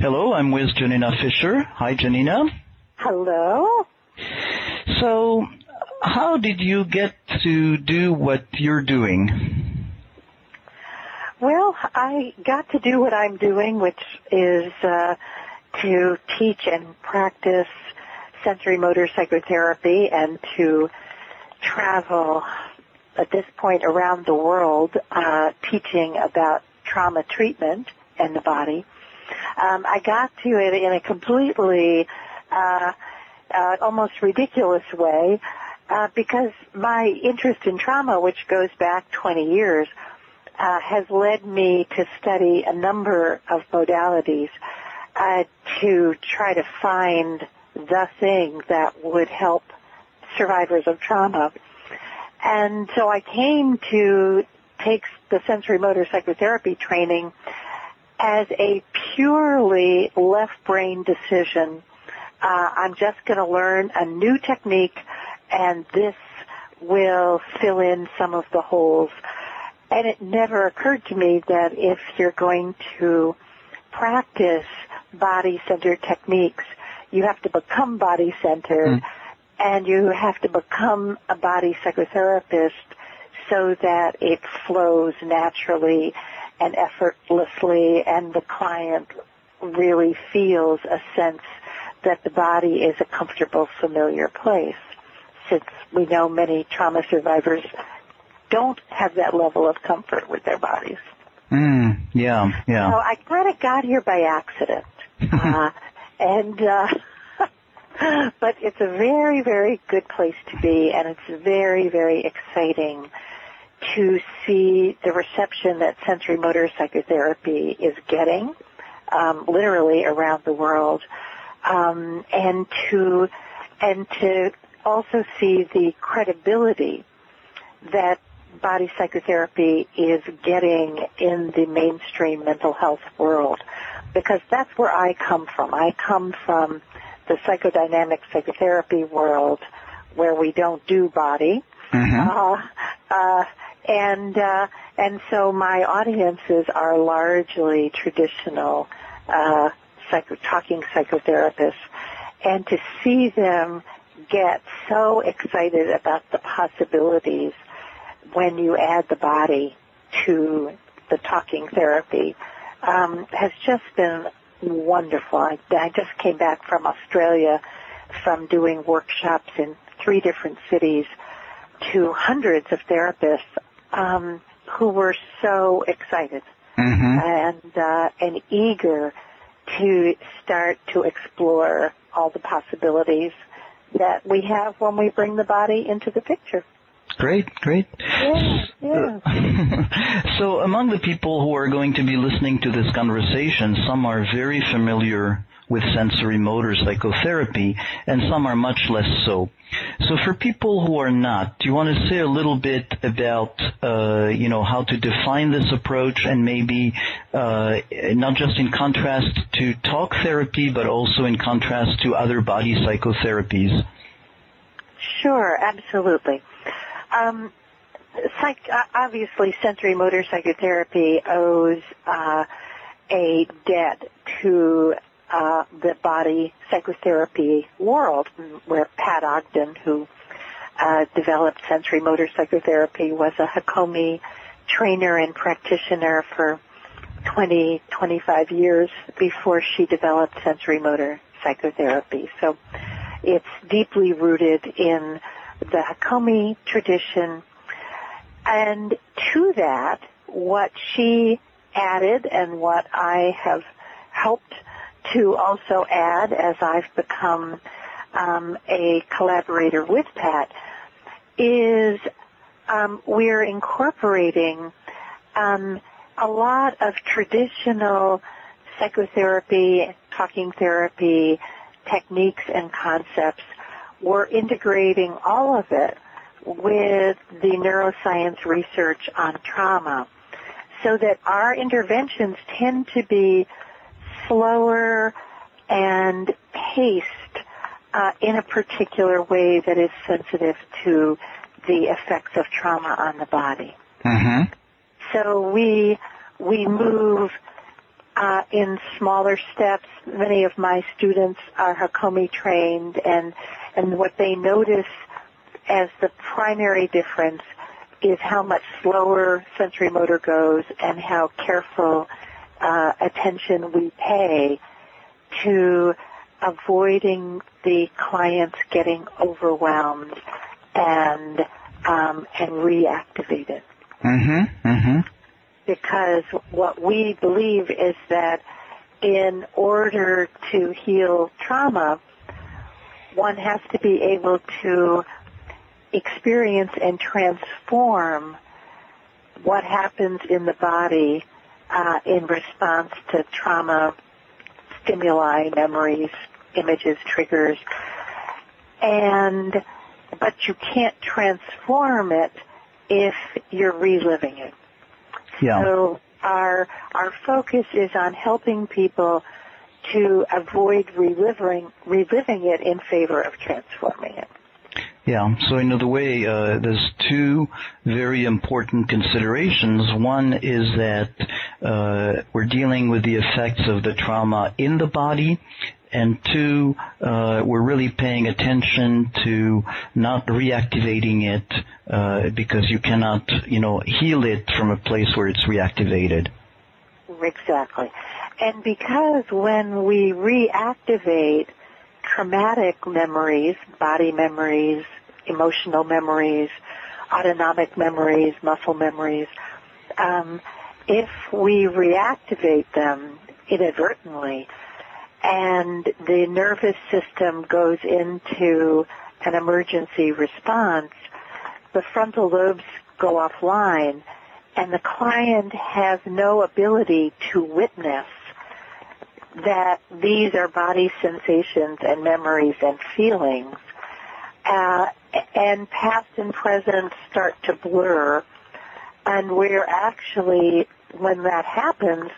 Hello, I'm with Janina Fisher. Hi, Janina. Hello. So, how did you get to do what you're doing? Well, I got to do what I'm doing, which is uh, to teach and practice sensorimotor psychotherapy and to travel at this point around the world uh, teaching about trauma treatment and the body. Um, I got to it in a completely uh, uh, almost ridiculous way uh, because my interest in trauma, which goes back 20 years, uh, has led me to study a number of modalities uh, to try to find the thing that would help survivors of trauma. And so I came to take the sensorimotor psychotherapy training as a purely left brain decision. Uh, I'm just going to learn a new technique and this will fill in some of the holes. And it never occurred to me that if you're going to practice body-centered techniques, you have to become body-centered mm. and you have to become a body psychotherapist so that it flows naturally and effortlessly and the client really feels a sense that the body is a comfortable, familiar place. Since we know many trauma survivors don't have that level of comfort with their bodies. Mm, yeah, yeah. So I kind of got here by accident. uh, and, uh, but it's a very, very good place to be and it's very, very exciting to see the reception that sensorimotor psychotherapy is getting, um, literally around the world, um, and to and to also see the credibility that body psychotherapy is getting in the mainstream mental health world, because that's where I come from. I come from the psychodynamic psychotherapy world, where we don't do body. Mm-hmm. Uh, uh, and uh, and so my audiences are largely traditional uh, psycho talking psychotherapists, and to see them get so excited about the possibilities when you add the body to the talking therapy um, has just been wonderful. I, I just came back from Australia from doing workshops in three different cities to hundreds of therapists um, who were so excited mm-hmm. and uh, and eager to start to explore all the possibilities that we have when we bring the body into the picture. Great, great. Yeah, yeah. so among the people who are going to be listening to this conversation, some are very familiar with sensorimotor psychotherapy, and some are much less so. So for people who are not, do you want to say a little bit about, uh, you know, how to define this approach and maybe uh, not just in contrast to talk therapy, but also in contrast to other body psychotherapies? Sure, absolutely. Um, psych- obviously, sensorimotor psychotherapy owes uh, a debt to uh, the body psychotherapy world, where Pat Ogden, who uh, developed sensorimotor psychotherapy, was a Hakomi trainer and practitioner for 20, 25 years before she developed sensorimotor psychotherapy. So it's deeply rooted in the Hakomi tradition. And to that, what she added and what I have helped to also add as I've become um, a collaborator with Pat is um, we're incorporating um, a lot of traditional psychotherapy, talking therapy techniques and concepts. We're integrating all of it with the neuroscience research on trauma so that our interventions tend to be slower and paced uh, in a particular way that is sensitive to the effects of trauma on the body. Mm-hmm. So we we move uh, in smaller steps. Many of my students are Hakomi trained, and and what they notice as the primary difference is how much slower sensorimotor goes and how careful uh, attention we pay to avoiding the clients getting overwhelmed and um, and reactivated. Mm-hmm. Mm-hmm. Because what we believe is that in order to heal trauma, one has to be able to experience and transform what happens in the body uh, in response to trauma stimuli, memories, images, triggers, and but you can't transform it if you're reliving it. Yeah. So our our focus is on helping people to avoid reliving reliving it in favor of transforming it. Yeah. So in other way, uh, there's two very important considerations. One is that uh, we're dealing with the effects of the trauma in the body, and two, uh, we're really paying attention to not reactivating it uh, because you cannot, you know, heal it from a place where it's reactivated. Exactly. And because when we reactivate traumatic memories, body memories, emotional memories, autonomic memories, muscle memories, um, if we reactivate them inadvertently and the nervous system goes into an emergency response, the frontal lobes go offline and the client has no ability to witness that these are body sensations and memories and feelings. Uh, and past and present start to blur. And we're actually, when that happens,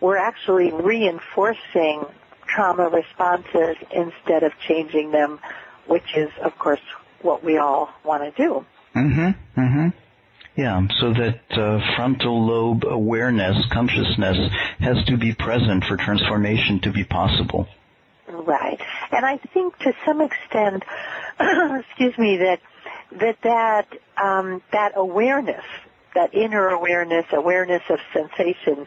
we're actually reinforcing trauma responses instead of changing them, which is, of course, what we all want to do. Mm-hmm. Mm-hmm. Yeah, so that uh, frontal lobe awareness, consciousness, has to be present for transformation to be possible. Right, and I think to some extent, excuse me, that that that um, that awareness, that inner awareness, awareness of sensation,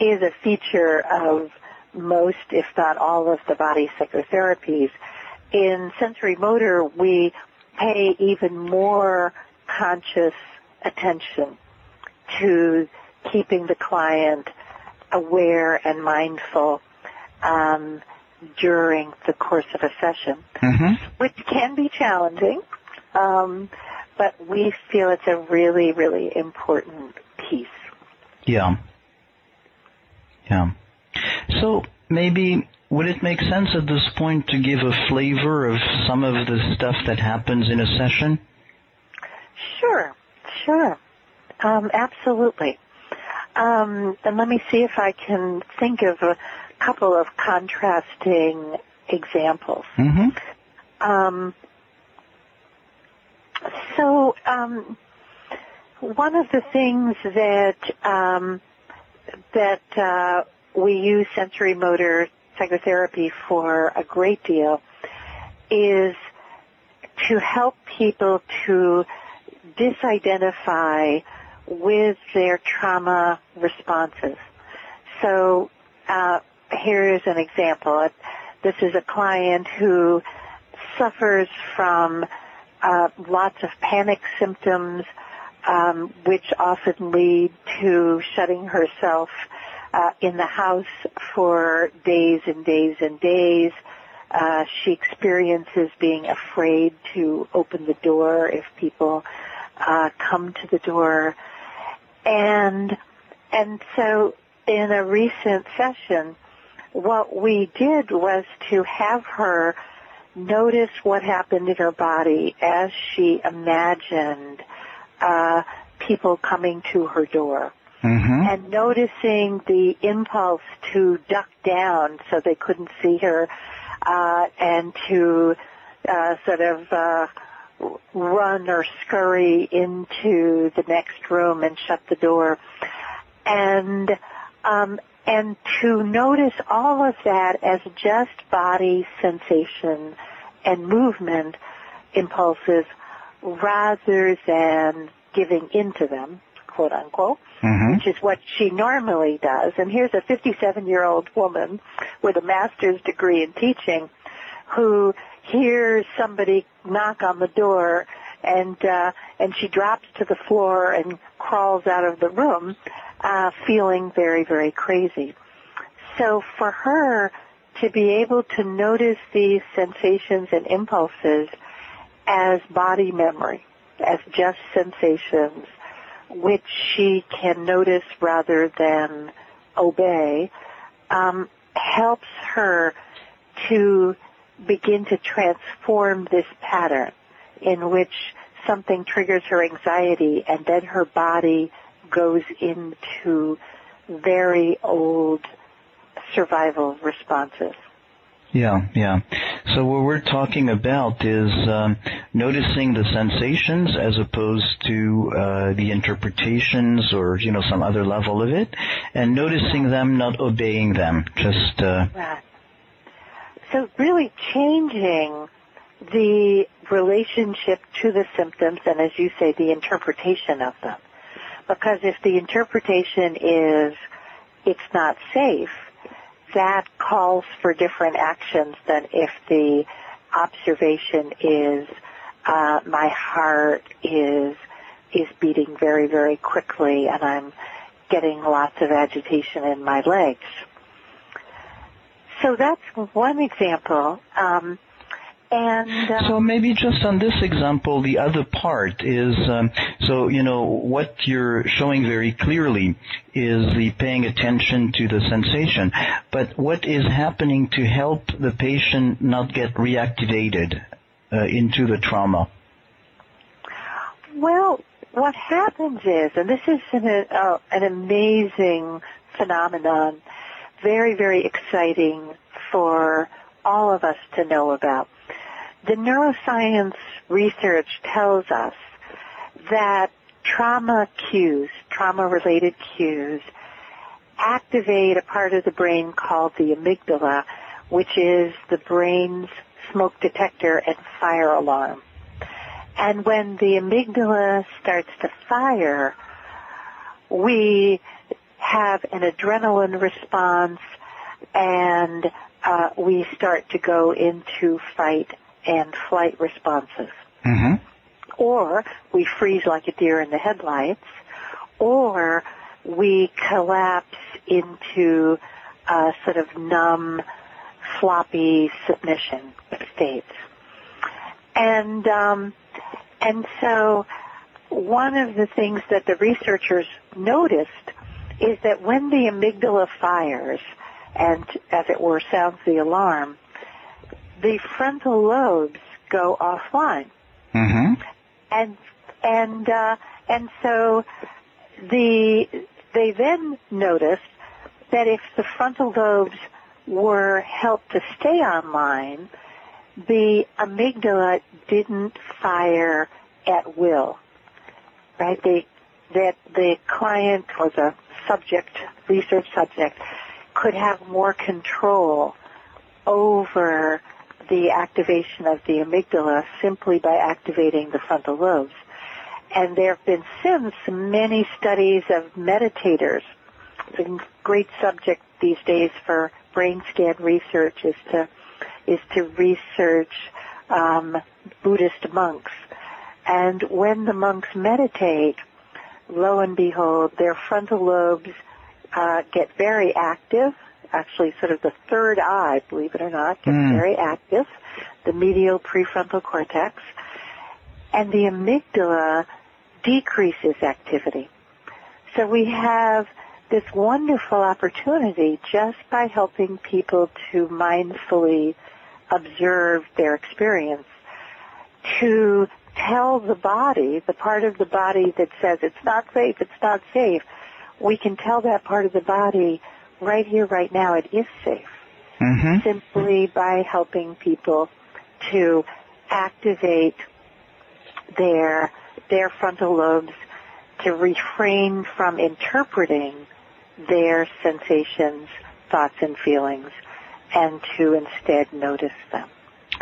is a feature of most, if not all, of the body psychotherapies. In sensorimotor, we pay even more conscious attention to keeping the client aware and mindful um, during the course of a session, mm-hmm. which can be challenging, um, but we feel it's a really, really important piece. Yeah. Yeah. So maybe would it make sense at this point to give a flavor of some of the stuff that happens in a session? Sure, sure. Um, absolutely. Um, and let me see if I can think of a couple of contrasting examples. Mm-hmm. Um, so, um, one of the things that um, that uh, we use sensorimotor psychotherapy for a great deal is to help people to disidentify with their trauma responses. So uh, here is an example. This is a client who suffers from uh, lots of panic symptoms, um, which often lead to shutting herself uh, in the house for days and days and days. Uh, she experiences being afraid to open the door if people uh, come to the door, and and so in a recent session, what we did was to have her notice what happened in her body as she imagined uh, people coming to her door. Mm-hmm. And noticing the impulse to duck down so they couldn't see her, uh, and to uh, sort of uh, run or scurry into the next room and shut the door. And um, and to notice all of that as just body sensation and movement impulses rather than giving into them, quote unquote, Mm-hmm. which is what she normally does. And here's a 57 year old woman with a master's degree in teaching who hears somebody knock on the door and uh, and she drops to the floor and crawls out of the room, uh, feeling very very crazy. So for her to be able to notice these sensations and impulses as body memory, as just sensations, which she can notice rather than obey, um, helps her to begin to transform this pattern in which something triggers her anxiety and then her body goes into very old survival responses. Yeah, yeah. So what we're talking about is um, noticing the sensations as opposed to uh, the interpretations or you know some other level of it, and noticing them, not obeying them. Just uh, Right. So really changing the relationship to the symptoms and as you say, the interpretation of them. Because if the interpretation is it's not safe, that calls for different actions than if the observation is uh, my heart is is beating very very quickly and I'm getting lots of agitation in my legs. So that's one example. Um, and uh, So maybe just on this example, the other part is, um, so, you know, what you're showing very clearly is the paying attention to the sensation. But what is happening to help the patient not get reactivated uh, into the trauma? Well, what happens is, and this is an, uh, an amazing phenomenon, very, very exciting for all of us to know about. The neuroscience research tells us that trauma cues, trauma-related cues, activate a part of the brain called the amygdala, which is the brain's smoke detector and fire alarm. And when the amygdala starts to fire, we have an adrenaline response and uh, we start to go into fight and flight responses. Mm-hmm. Or we freeze like a deer in the headlights, or we collapse into a sort of numb, floppy submission states. And um, and so one of the things that the researchers noticed is that when the amygdala fires and as it were sounds the alarm, the frontal lobes go offline. Mm-hmm. And and uh, and so the they then noticed that if the frontal lobes were helped to stay online, the amygdala didn't fire at will. Right? They, that the client or the subject, research subject, could have more control over the activation of the amygdala simply by activating the frontal lobes. And there have been since many studies of meditators. A great subject these days for brain scan research is to is to research um, Buddhist monks. And when the monks meditate, lo and behold, their frontal lobes uh, get very active. Actually, sort of the third eye, believe it or not, gets Mm. very active. The medial prefrontal cortex, and the amygdala decreases activity. So we have this wonderful opportunity just by helping people to mindfully observe their experience to tell the body, the part of the body that says it's not safe, it's not safe, we can tell that part of the body right here, right now, it is safe. Mm-hmm. Simply by helping people to activate their, their frontal lobes to refrain from interpreting their sensations, thoughts, and feelings, and to instead notice them.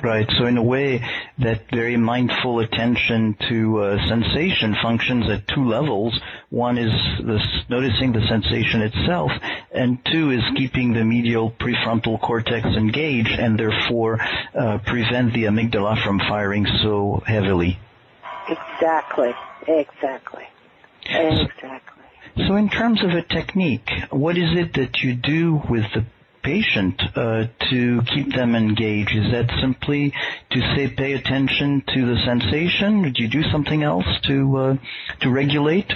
Right. So in a way, that very mindful attention to uh, sensation functions at two levels. One is this, noticing the sensation itself, and two is keeping the medial prefrontal cortex engaged, and therefore uh, prevent the amygdala from firing so heavily. Exactly. Exactly. Exactly. So in terms of a technique, what is it that you do with the patient uh, to keep them engaged? Is that simply to say pay attention to the sensation? Do you do something else to uh, to regulate?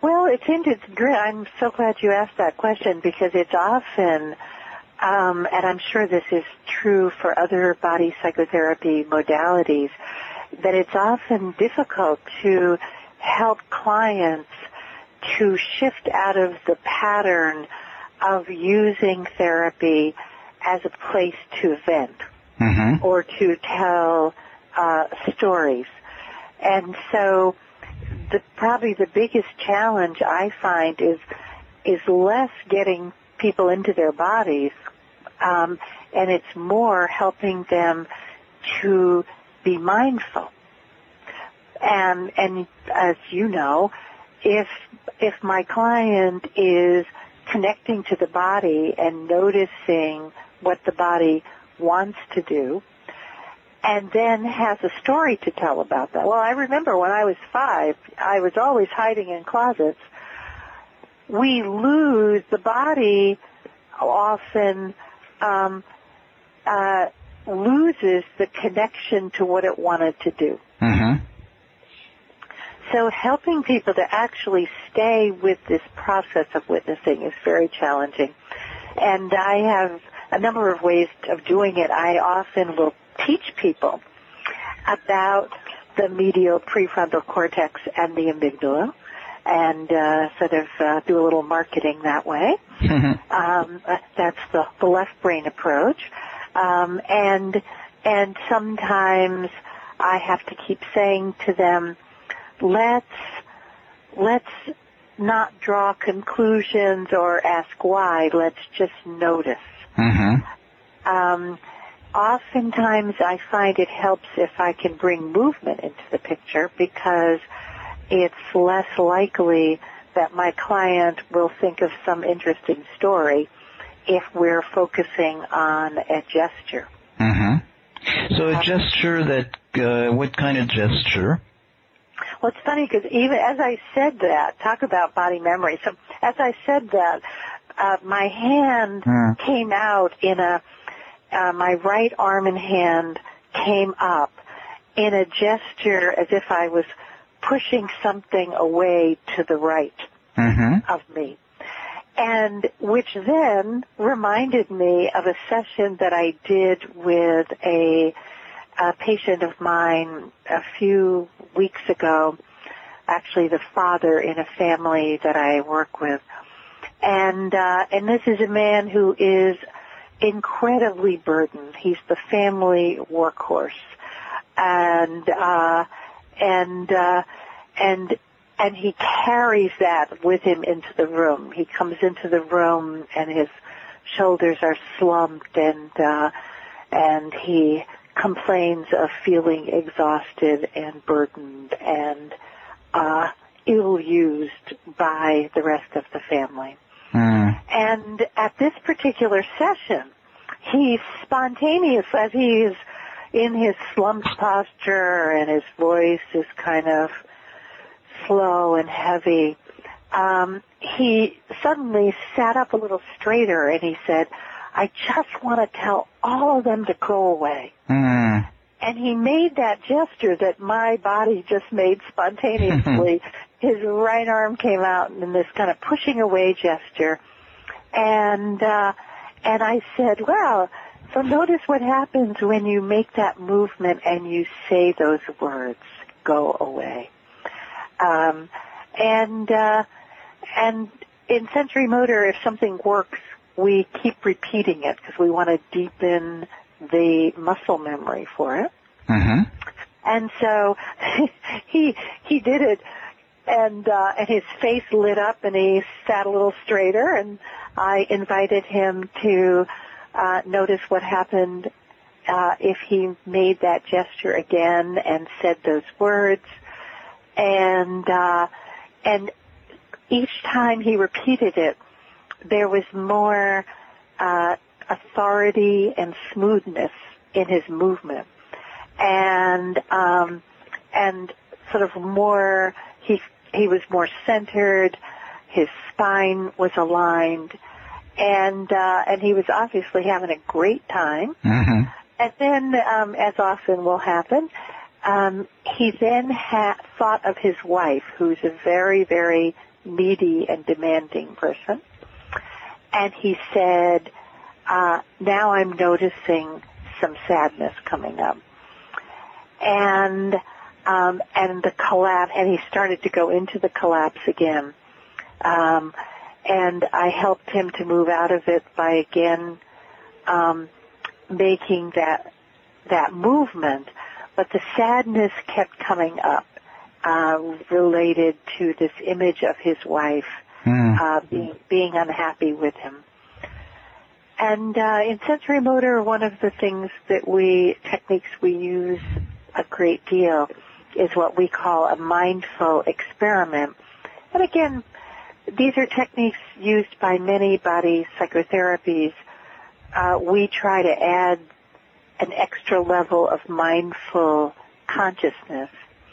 Well, it's great. I'm so glad you asked that question because it's often, um, and I'm sure this is true for other body psychotherapy modalities, that it's often difficult to help clients to shift out of the pattern of using therapy as a place to vent mm-hmm. or to tell uh, stories. And so the, probably the biggest challenge I find is is less getting people into their bodies, um, and it's more helping them to be mindful. And and as you know, if if my client is connecting to the body and noticing what the body wants to do and then has a story to tell about that. Well, I remember when I was five, I was always hiding in closets. We lose the body often um, uh, loses the connection to what it wanted to do. So helping people to actually stay with this process of witnessing is very challenging. And I have a number of ways of doing it. I often will teach people about the medial prefrontal cortex and the amygdala and uh, sort of uh, do a little marketing that way. um, that's the, the left brain approach. Um, and and sometimes I have to keep saying to them, let's let's not draw conclusions or ask why. Let's just notice. Mm-hmm. Um, oftentimes, I find it helps if I can bring movement into the picture because it's less likely that my client will think of some interesting story if we're focusing on a gesture. Mm-hmm. So a gesture that, uh, what kind of gesture? Well, it's funny because even as I said that, talk about body memory. So as I said that, uh, my hand Mm. came out in a, uh, my right arm and hand came up in a gesture as if I was pushing something away to the right Mm-hmm. of me. And which then reminded me of a session that I did with a, a patient of mine a few weeks ago, actually the father in a family that I work with. And, uh, and this is a man who is incredibly burdened. He's the family workhorse. And, uh, and, uh, and and he carries that with him into the room. He comes into the room and his shoulders are slumped and uh and he complains of feeling exhausted and burdened and uh ill used by the rest of the family. Mm. And at this particular session, he's spontaneous as he is in his slumped posture and his voice is kind of slow and heavy. Um, he suddenly sat up a little straighter and he said, I just want to tell all of them to go away. Mm. And he made that gesture that my body just made spontaneously. His right arm came out in this kind of pushing away gesture. And, uh, and I said, well, so notice what happens when you make that movement and you say those words, go away. Um, and, uh, and in sensorimotor, if something works, we keep repeating it because we want to deepen the muscle memory for it. Mm-hmm. And so he he did it and uh, and his face lit up and he sat a little straighter and I invited him to uh, notice what happened uh, if he made that gesture again and said those words and uh, and each time he repeated it there was more uh, authority and smoothness in his movement and um, and sort of more he he was more centered, his spine was aligned, and uh, and he was obviously having a great time. Mm-hmm. And then, um, as often will happen, um, he then ha- thought of his wife, who's a very, very needy and demanding person, and he said, uh, "Now I'm noticing some sadness coming up." And um, and the collapse, and he started to go into the collapse again. Um, and I helped him to move out of it by again um, making that that movement, but the sadness kept coming up uh, related to this image of his wife Mm. uh, being being unhappy with him. And uh, in sensorimotor, one of the things that we techniques we use a great deal is what we call a mindful experiment. And again, these are techniques used by many body psychotherapies. Uh, we try to add an extra level of mindful consciousness.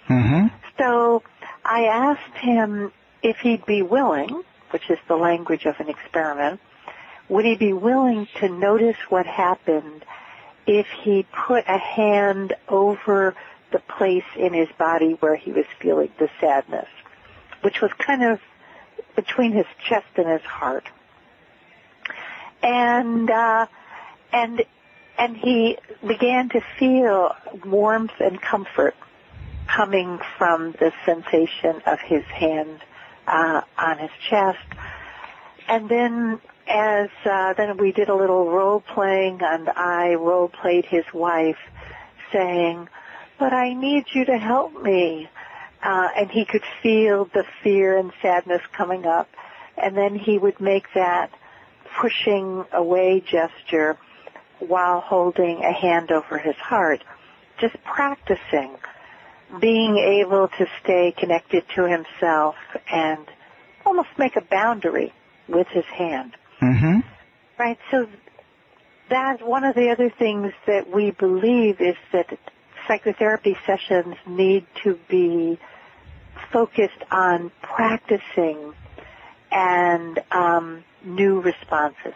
Mm-hmm. So I asked him if he'd be willing, which is the language of an experiment, would he be willing to notice what happened if he put a hand over the place in his body where he was feeling the sadness, which was kind of between his chest and his heart. And, uh, and, and he began to feel warmth and comfort coming from the sensation of his hand uh, on his chest. And then as uh, then we did a little role playing and I role played his wife saying, but I need you to help me. Uh, and he could feel the fear and sadness coming up. And then he would make that pushing away gesture while holding a hand over his heart. Just practicing being able to stay connected to himself and almost make a boundary with his hand. Mm-hmm. Right? So that's one of the other things that we believe is that psychotherapy sessions need to be focused on practicing and um, new responses.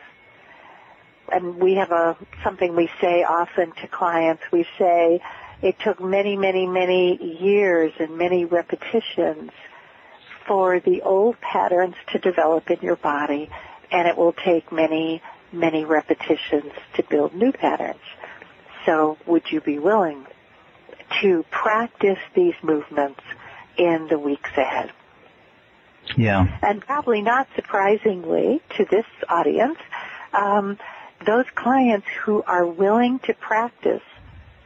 And we have a something we say often to clients. We say it took many, many, many years and many repetitions for the old patterns to develop in your body, and it will take many, many repetitions to build new patterns. So would you be willing to practice these movements in the weeks ahead? Yeah. And probably not surprisingly to this audience, um, those clients who are willing to practice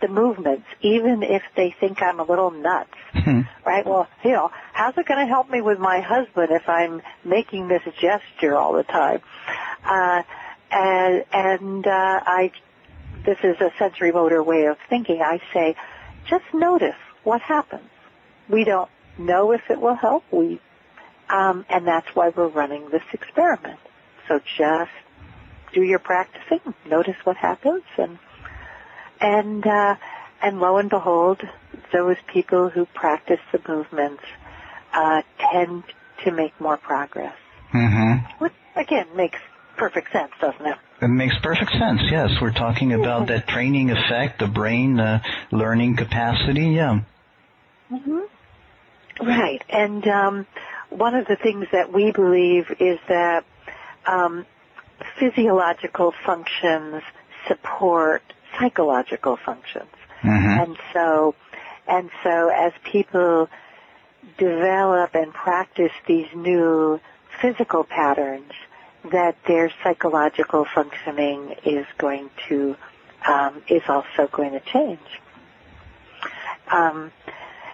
the movements, even if they think I'm a little nuts, Hmm. right? Well, you know, how's it going to help me with my husband if I'm making this gesture all the time? Uh, and and uh, I, this is a sensorimotor way of thinking. I say, just notice what happens. We don't know if it will help. We, um, and that's why we're running this experiment. So just do your practicing, notice what happens, and and uh, and lo and behold, those people who practice the movements uh, tend to make more progress. Mm-hmm. Which again makes perfect sense, doesn't it? It makes perfect sense. Yes, we're talking about that training effect, the brain uh, learning capacity. Yeah. hmm Right, and um, one of the things that we believe is that um, physiological functions support psychological functions. Mm-hmm. And so, and so as people develop and practice these new physical patterns, that their psychological functioning is going to, um, is also going to change. Um,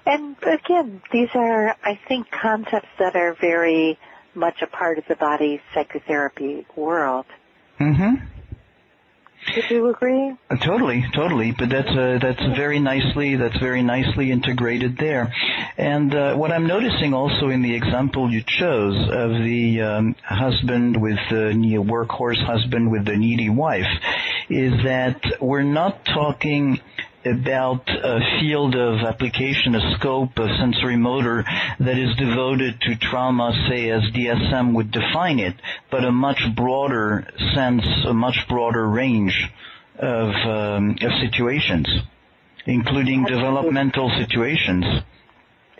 And again, these are, I think, concepts that are very much a part of the body psychotherapy world. Mm-hmm. Would you agree? Uh, totally, totally. But that's uh, that's very nicely that's very nicely integrated there. And uh, what I'm noticing also in the example you chose of the um, husband with the workhorse husband with the needy wife is that we're not talking about a field of application, a scope, a sensorimotor that is devoted to trauma, say as DSM would define it, but a much broader sense, a much broader range of, um, of situations, including Absolutely. developmental situations.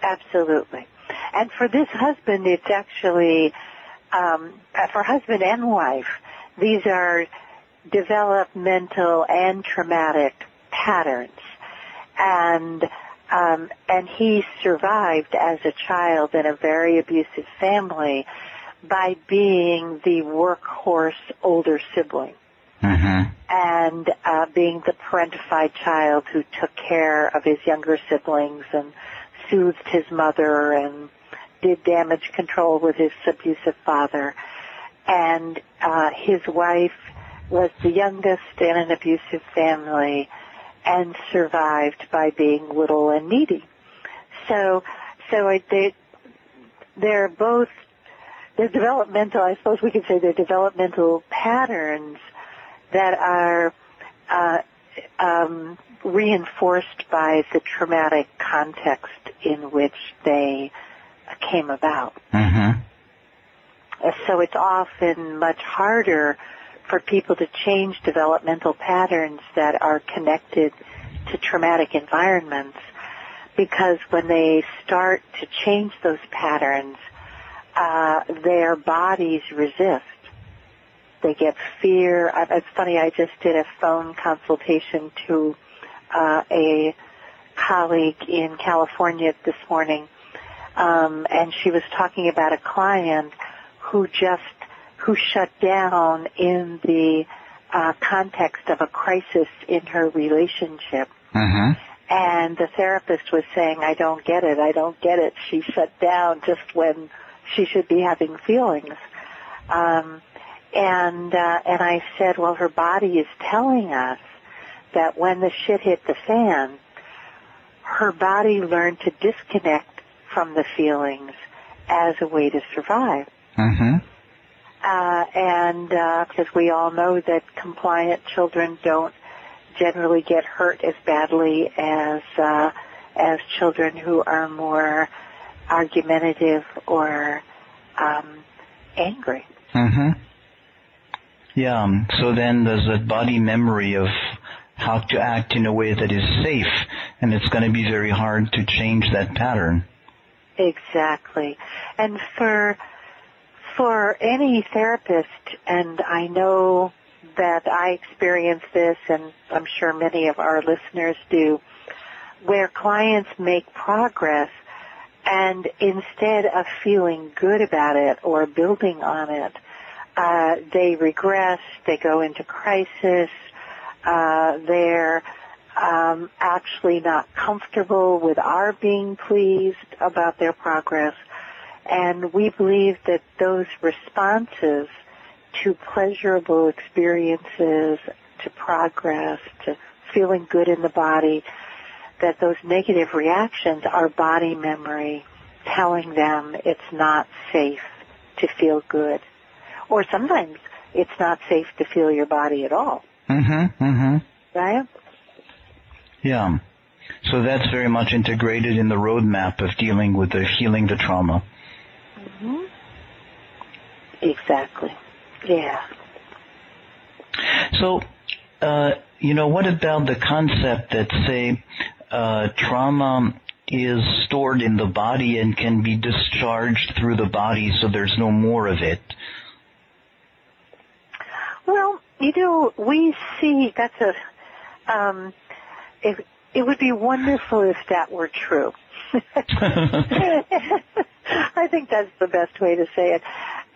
Absolutely. And for this husband, it's actually, um, for husband and wife, these are developmental and traumatic patterns. And um, and he survived as a child in a very abusive family by being the workhorse older sibling. Mm-hmm. And uh, being the parentified child who took care of his younger siblings and soothed his mother and did damage control with his abusive father. And uh, his wife was the youngest in an abusive family and survived by being little and needy. So, so I, they, they're both, they're developmental, I suppose we could say they're developmental patterns that are, uh, um, reinforced by the traumatic context in which they came about. Mm-hmm. So it's often much harder for people to change developmental patterns that are connected to traumatic environments because when they start to change those patterns, uh, their bodies resist. They get fear. It's funny, I just did a phone consultation to uh, a colleague in California this morning, um, and she was talking about a client who just who shut down in the uh, context of a crisis in her relationship. Mm-hmm. And the therapist was saying, I don't get it, I don't get it. She shut down just when she should be having feelings. Um, and, uh, and I said, well, her body is telling us that when the shit hit the fan, her body learned to disconnect from the feelings as a way to survive. Mm-hmm. Uh, and because uh, we all know that compliant children don't generally get hurt as badly as uh, as children who are more argumentative or um, angry. Mm-hmm. Yeah. Um, so then there's that body memory of how to act in a way that is safe, and it's going to be very hard to change that pattern. Exactly. And for for any therapist, and I know that I experience this, and I'm sure many of our listeners do, where clients make progress and instead of feeling good about it or building on it, uh, they regress, they go into crisis, uh, they're um, actually not comfortable with our being pleased about their progress. And we believe that those responses to pleasurable experiences, to progress, to feeling good in the body, that those negative reactions are body memory telling them it's not safe to feel good. Or sometimes it's not safe to feel your body at all. Mm-hmm, mm-hmm. Right? Yeah. So that's very much integrated in the roadmap of dealing with the healing the trauma. Exactly. Yeah. So, uh, you know, what about the concept that, say, uh, trauma is stored in the body and can be discharged through the body so there's no more of it? Well, you know, we see that's a, um, it, it would be wonderful if that were true. I think that's the best way to say it.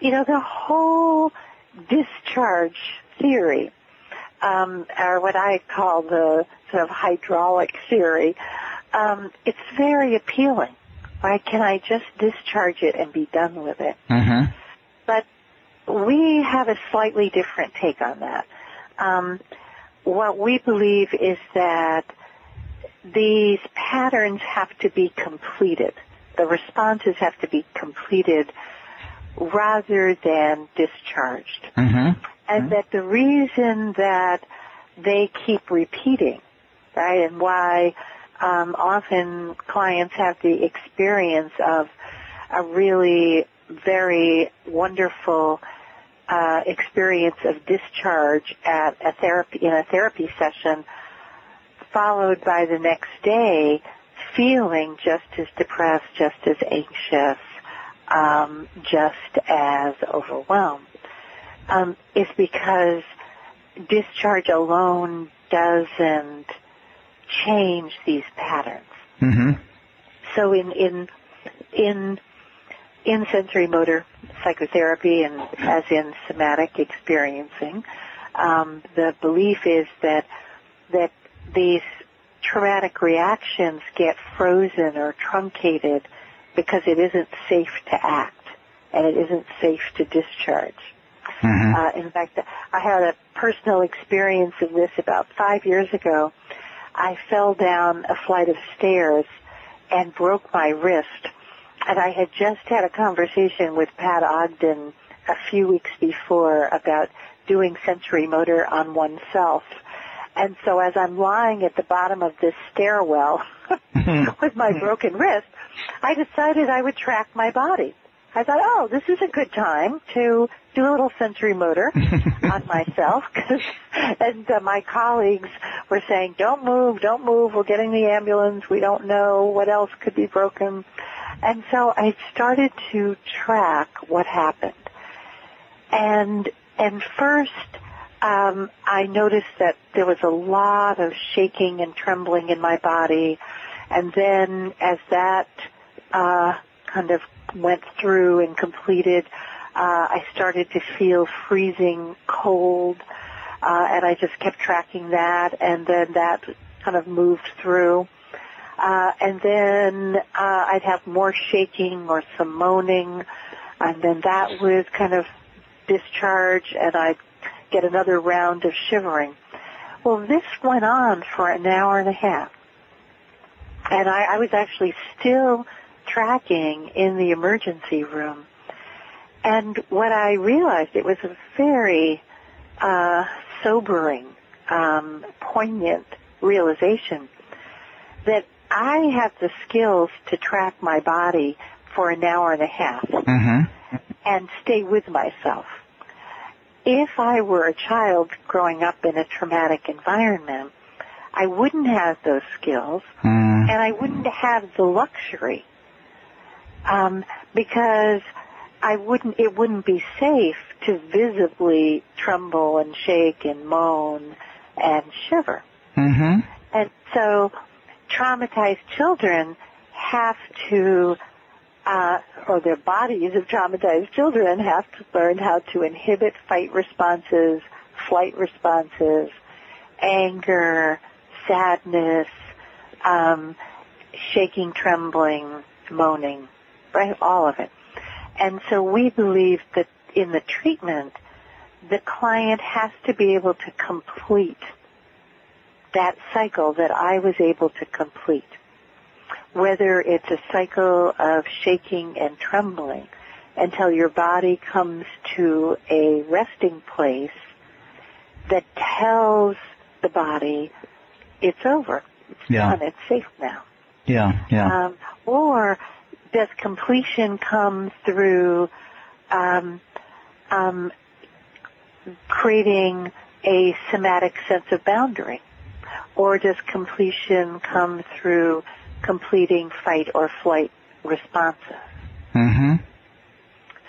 You know, the whole discharge theory, um, or what I call the sort of hydraulic theory, um, it's very appealing. Right? Can I just discharge it and be done with it? Mm-hmm. But we have a slightly different take on that. Um, what we believe is that these patterns have to be completed. The responses have to be completed rather than discharged. Mm-hmm. And mm-hmm. that the reason that they keep repeating, right, and why um, often clients have the experience of a really very wonderful uh, experience of discharge at a therapy in a therapy session, followed by the next day feeling just as depressed, just as anxious, um, just as overwhelmed, um, is because discharge alone doesn't change these patterns. Mm-hmm. So in in in in sensorimotor psychotherapy and as in somatic experiencing, um, the belief is that that these traumatic reactions get frozen or truncated because it isn't safe to act and it isn't safe to discharge. Mm-hmm. Uh, in fact, I had a personal experience of this about five years ago. I fell down a flight of stairs and broke my wrist. And I had just had a conversation with Pat Ogden a few weeks before about doing sensorimotor on oneself. And so as I'm lying at the bottom of this stairwell with my broken wrist, I decided I would track my body. I thought, oh, this is a good time to do a little sensorimotor on myself. and uh, my colleagues were saying, don't move, don't move, we're getting the ambulance, we don't know what else could be broken. And so I started to track what happened. And, and first, um, I noticed that there was a lot of shaking and trembling in my body. And then as that, uh, kind of went through and completed, uh, I started to feel freezing cold, uh, and I just kept tracking that, and then that kind of moved through. Uh, and then uh, I'd have more shaking or some moaning, and then that would kind of discharge, and I'd get another round of shivering. Well, this went on for an hour and a half, and I, I was actually still tracking in the emergency room. And what I realized, it was a very uh, sobering, um, poignant realization that I have the skills to track my body for an hour and a half mm-hmm. and stay with myself. If I were a child growing up in a traumatic environment, I wouldn't have those skills mm. and I wouldn't have the luxury um, because I wouldn't. It wouldn't be safe to visibly tremble and shake and moan and shiver. Mm-hmm. And so, traumatized children have to, uh, or their bodies of traumatized children have to learn how to inhibit fight responses, flight responses, anger, sadness, um, shaking, trembling, moaning, right? All of it. And so we believe that in the treatment, the client has to be able to complete that cycle that I was able to complete. Whether it's a cycle of shaking and trembling until your body comes to a resting place that tells the body it's over. It's yeah. It's safe now. Yeah, yeah. Um, or does completion come through um, um, creating a somatic sense of boundary? Or does completion come through completing fight or flight responses? Mm-hmm.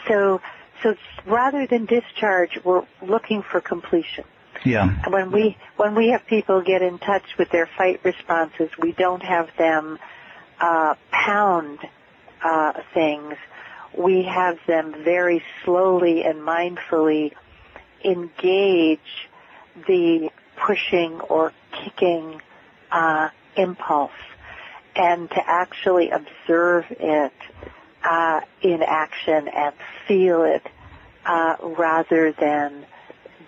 So, so rather than discharge, we're looking for completion. Yeah. When we when we have people get in touch with their fight responses, we don't have them uh, pound uh, things, we have them very slowly and mindfully engage the pushing or kicking uh, impulse. and to actually observe it uh, in action and feel it uh, rather than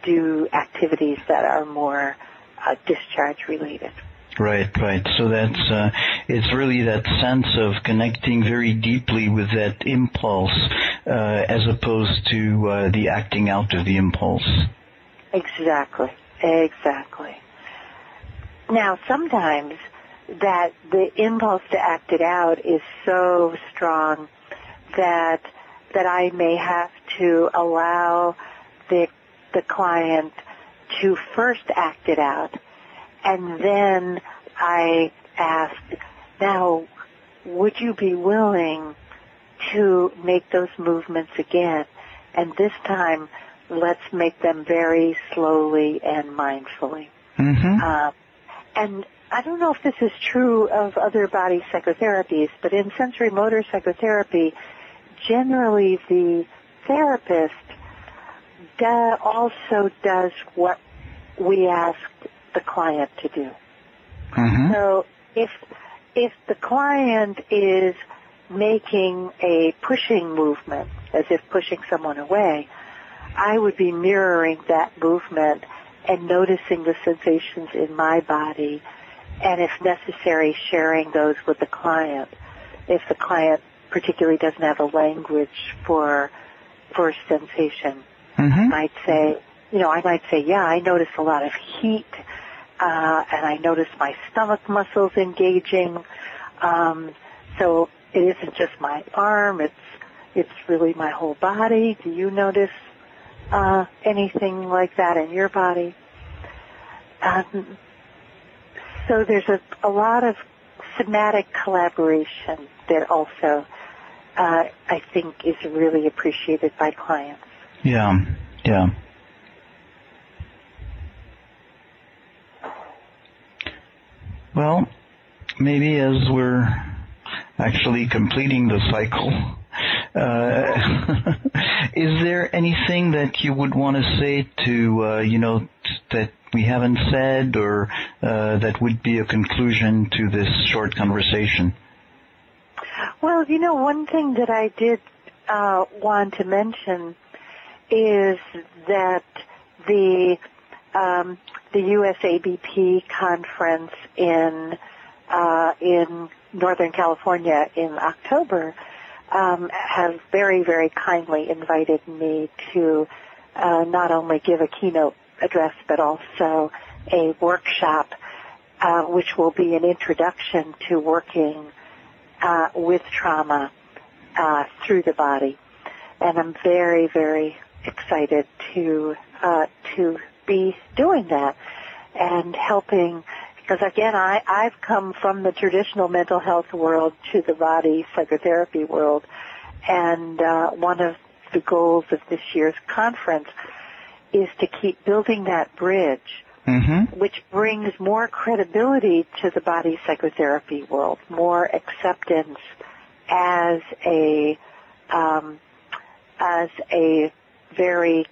do activities that are more uh, discharge related. Right, right. So that's uh, it's really that sense of connecting very deeply with that impulse, uh, as opposed to uh, the acting out of the impulse. Exactly, exactly. Now, sometimes that the impulse to act it out is so strong that that I may have to allow the the client to first act it out. And then I ask, now would you be willing to make those movements again? And this time let's make them very slowly and mindfully. Mm-hmm. uh, and I don't know if this is true of other body psychotherapies, but in sensorimotor psychotherapy, generally the therapist do, also does what we ask the client to do. Mm-hmm. So if if the client is making a pushing movement, as if pushing someone away, I would be mirroring that movement and noticing the sensations in my body and if necessary sharing those with the client if the client particularly doesn't have a language for for sensation mm-hmm. might say you know i might say yeah i notice a lot of heat uh, and i notice my stomach muscles engaging um, so it isn't just my arm it's it's really my whole body do you notice uh, anything like that in your body um, so there's a, a lot of somatic collaboration that also uh, I think is really appreciated by clients. Yeah, yeah. Well, maybe as we're actually completing the cycle, uh, is there anything that you would want to say to, uh, you know, that we haven't said or uh, that would be a conclusion to this short conversation? Well, you know, one thing that I did uh, want to mention is that the um, the USABP conference in uh, in Northern California in October um, has very very kindly invited me to uh, not only give a keynote address, but also a workshop uh, which will be an introduction to working uh, with trauma uh, through the body. And I'm very, very excited to uh, to be doing that and helping because again I, I've come from the traditional mental health world to the body psychotherapy world and uh, one of the goals of this year's conference is to keep building that bridge, mm-hmm. which brings more credibility to the body psychotherapy world, more acceptance as a um, as a very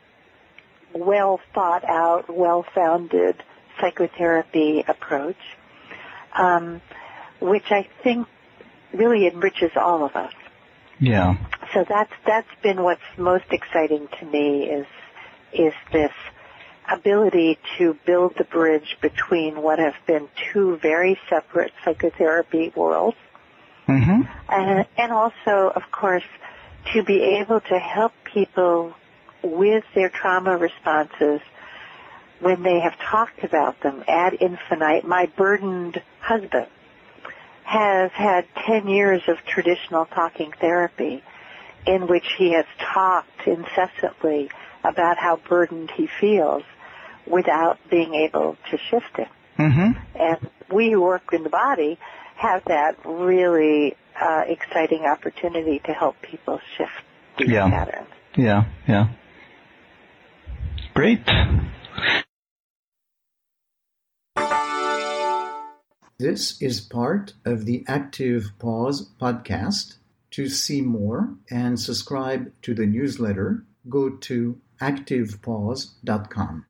well thought out, well founded psychotherapy approach, um, which I think really enriches all of us. Yeah. So that's that's been what's most exciting to me is is this ability to build the bridge between what have been two very separate psychotherapy worlds. Mm-hmm. And, and also, of course, to be able to help people with their trauma responses when they have talked about them ad infinitum. My burdened husband has had 10 years of traditional talking therapy in which he has talked incessantly about how burdened he feels without being able to shift it. Mm-hmm. And we who work in the body have that really uh, exciting opportunity to help people shift these yeah. patterns. Yeah, yeah. Great. This is part of the Active Pause podcast. To see more and subscribe to the newsletter, go to activepause.com.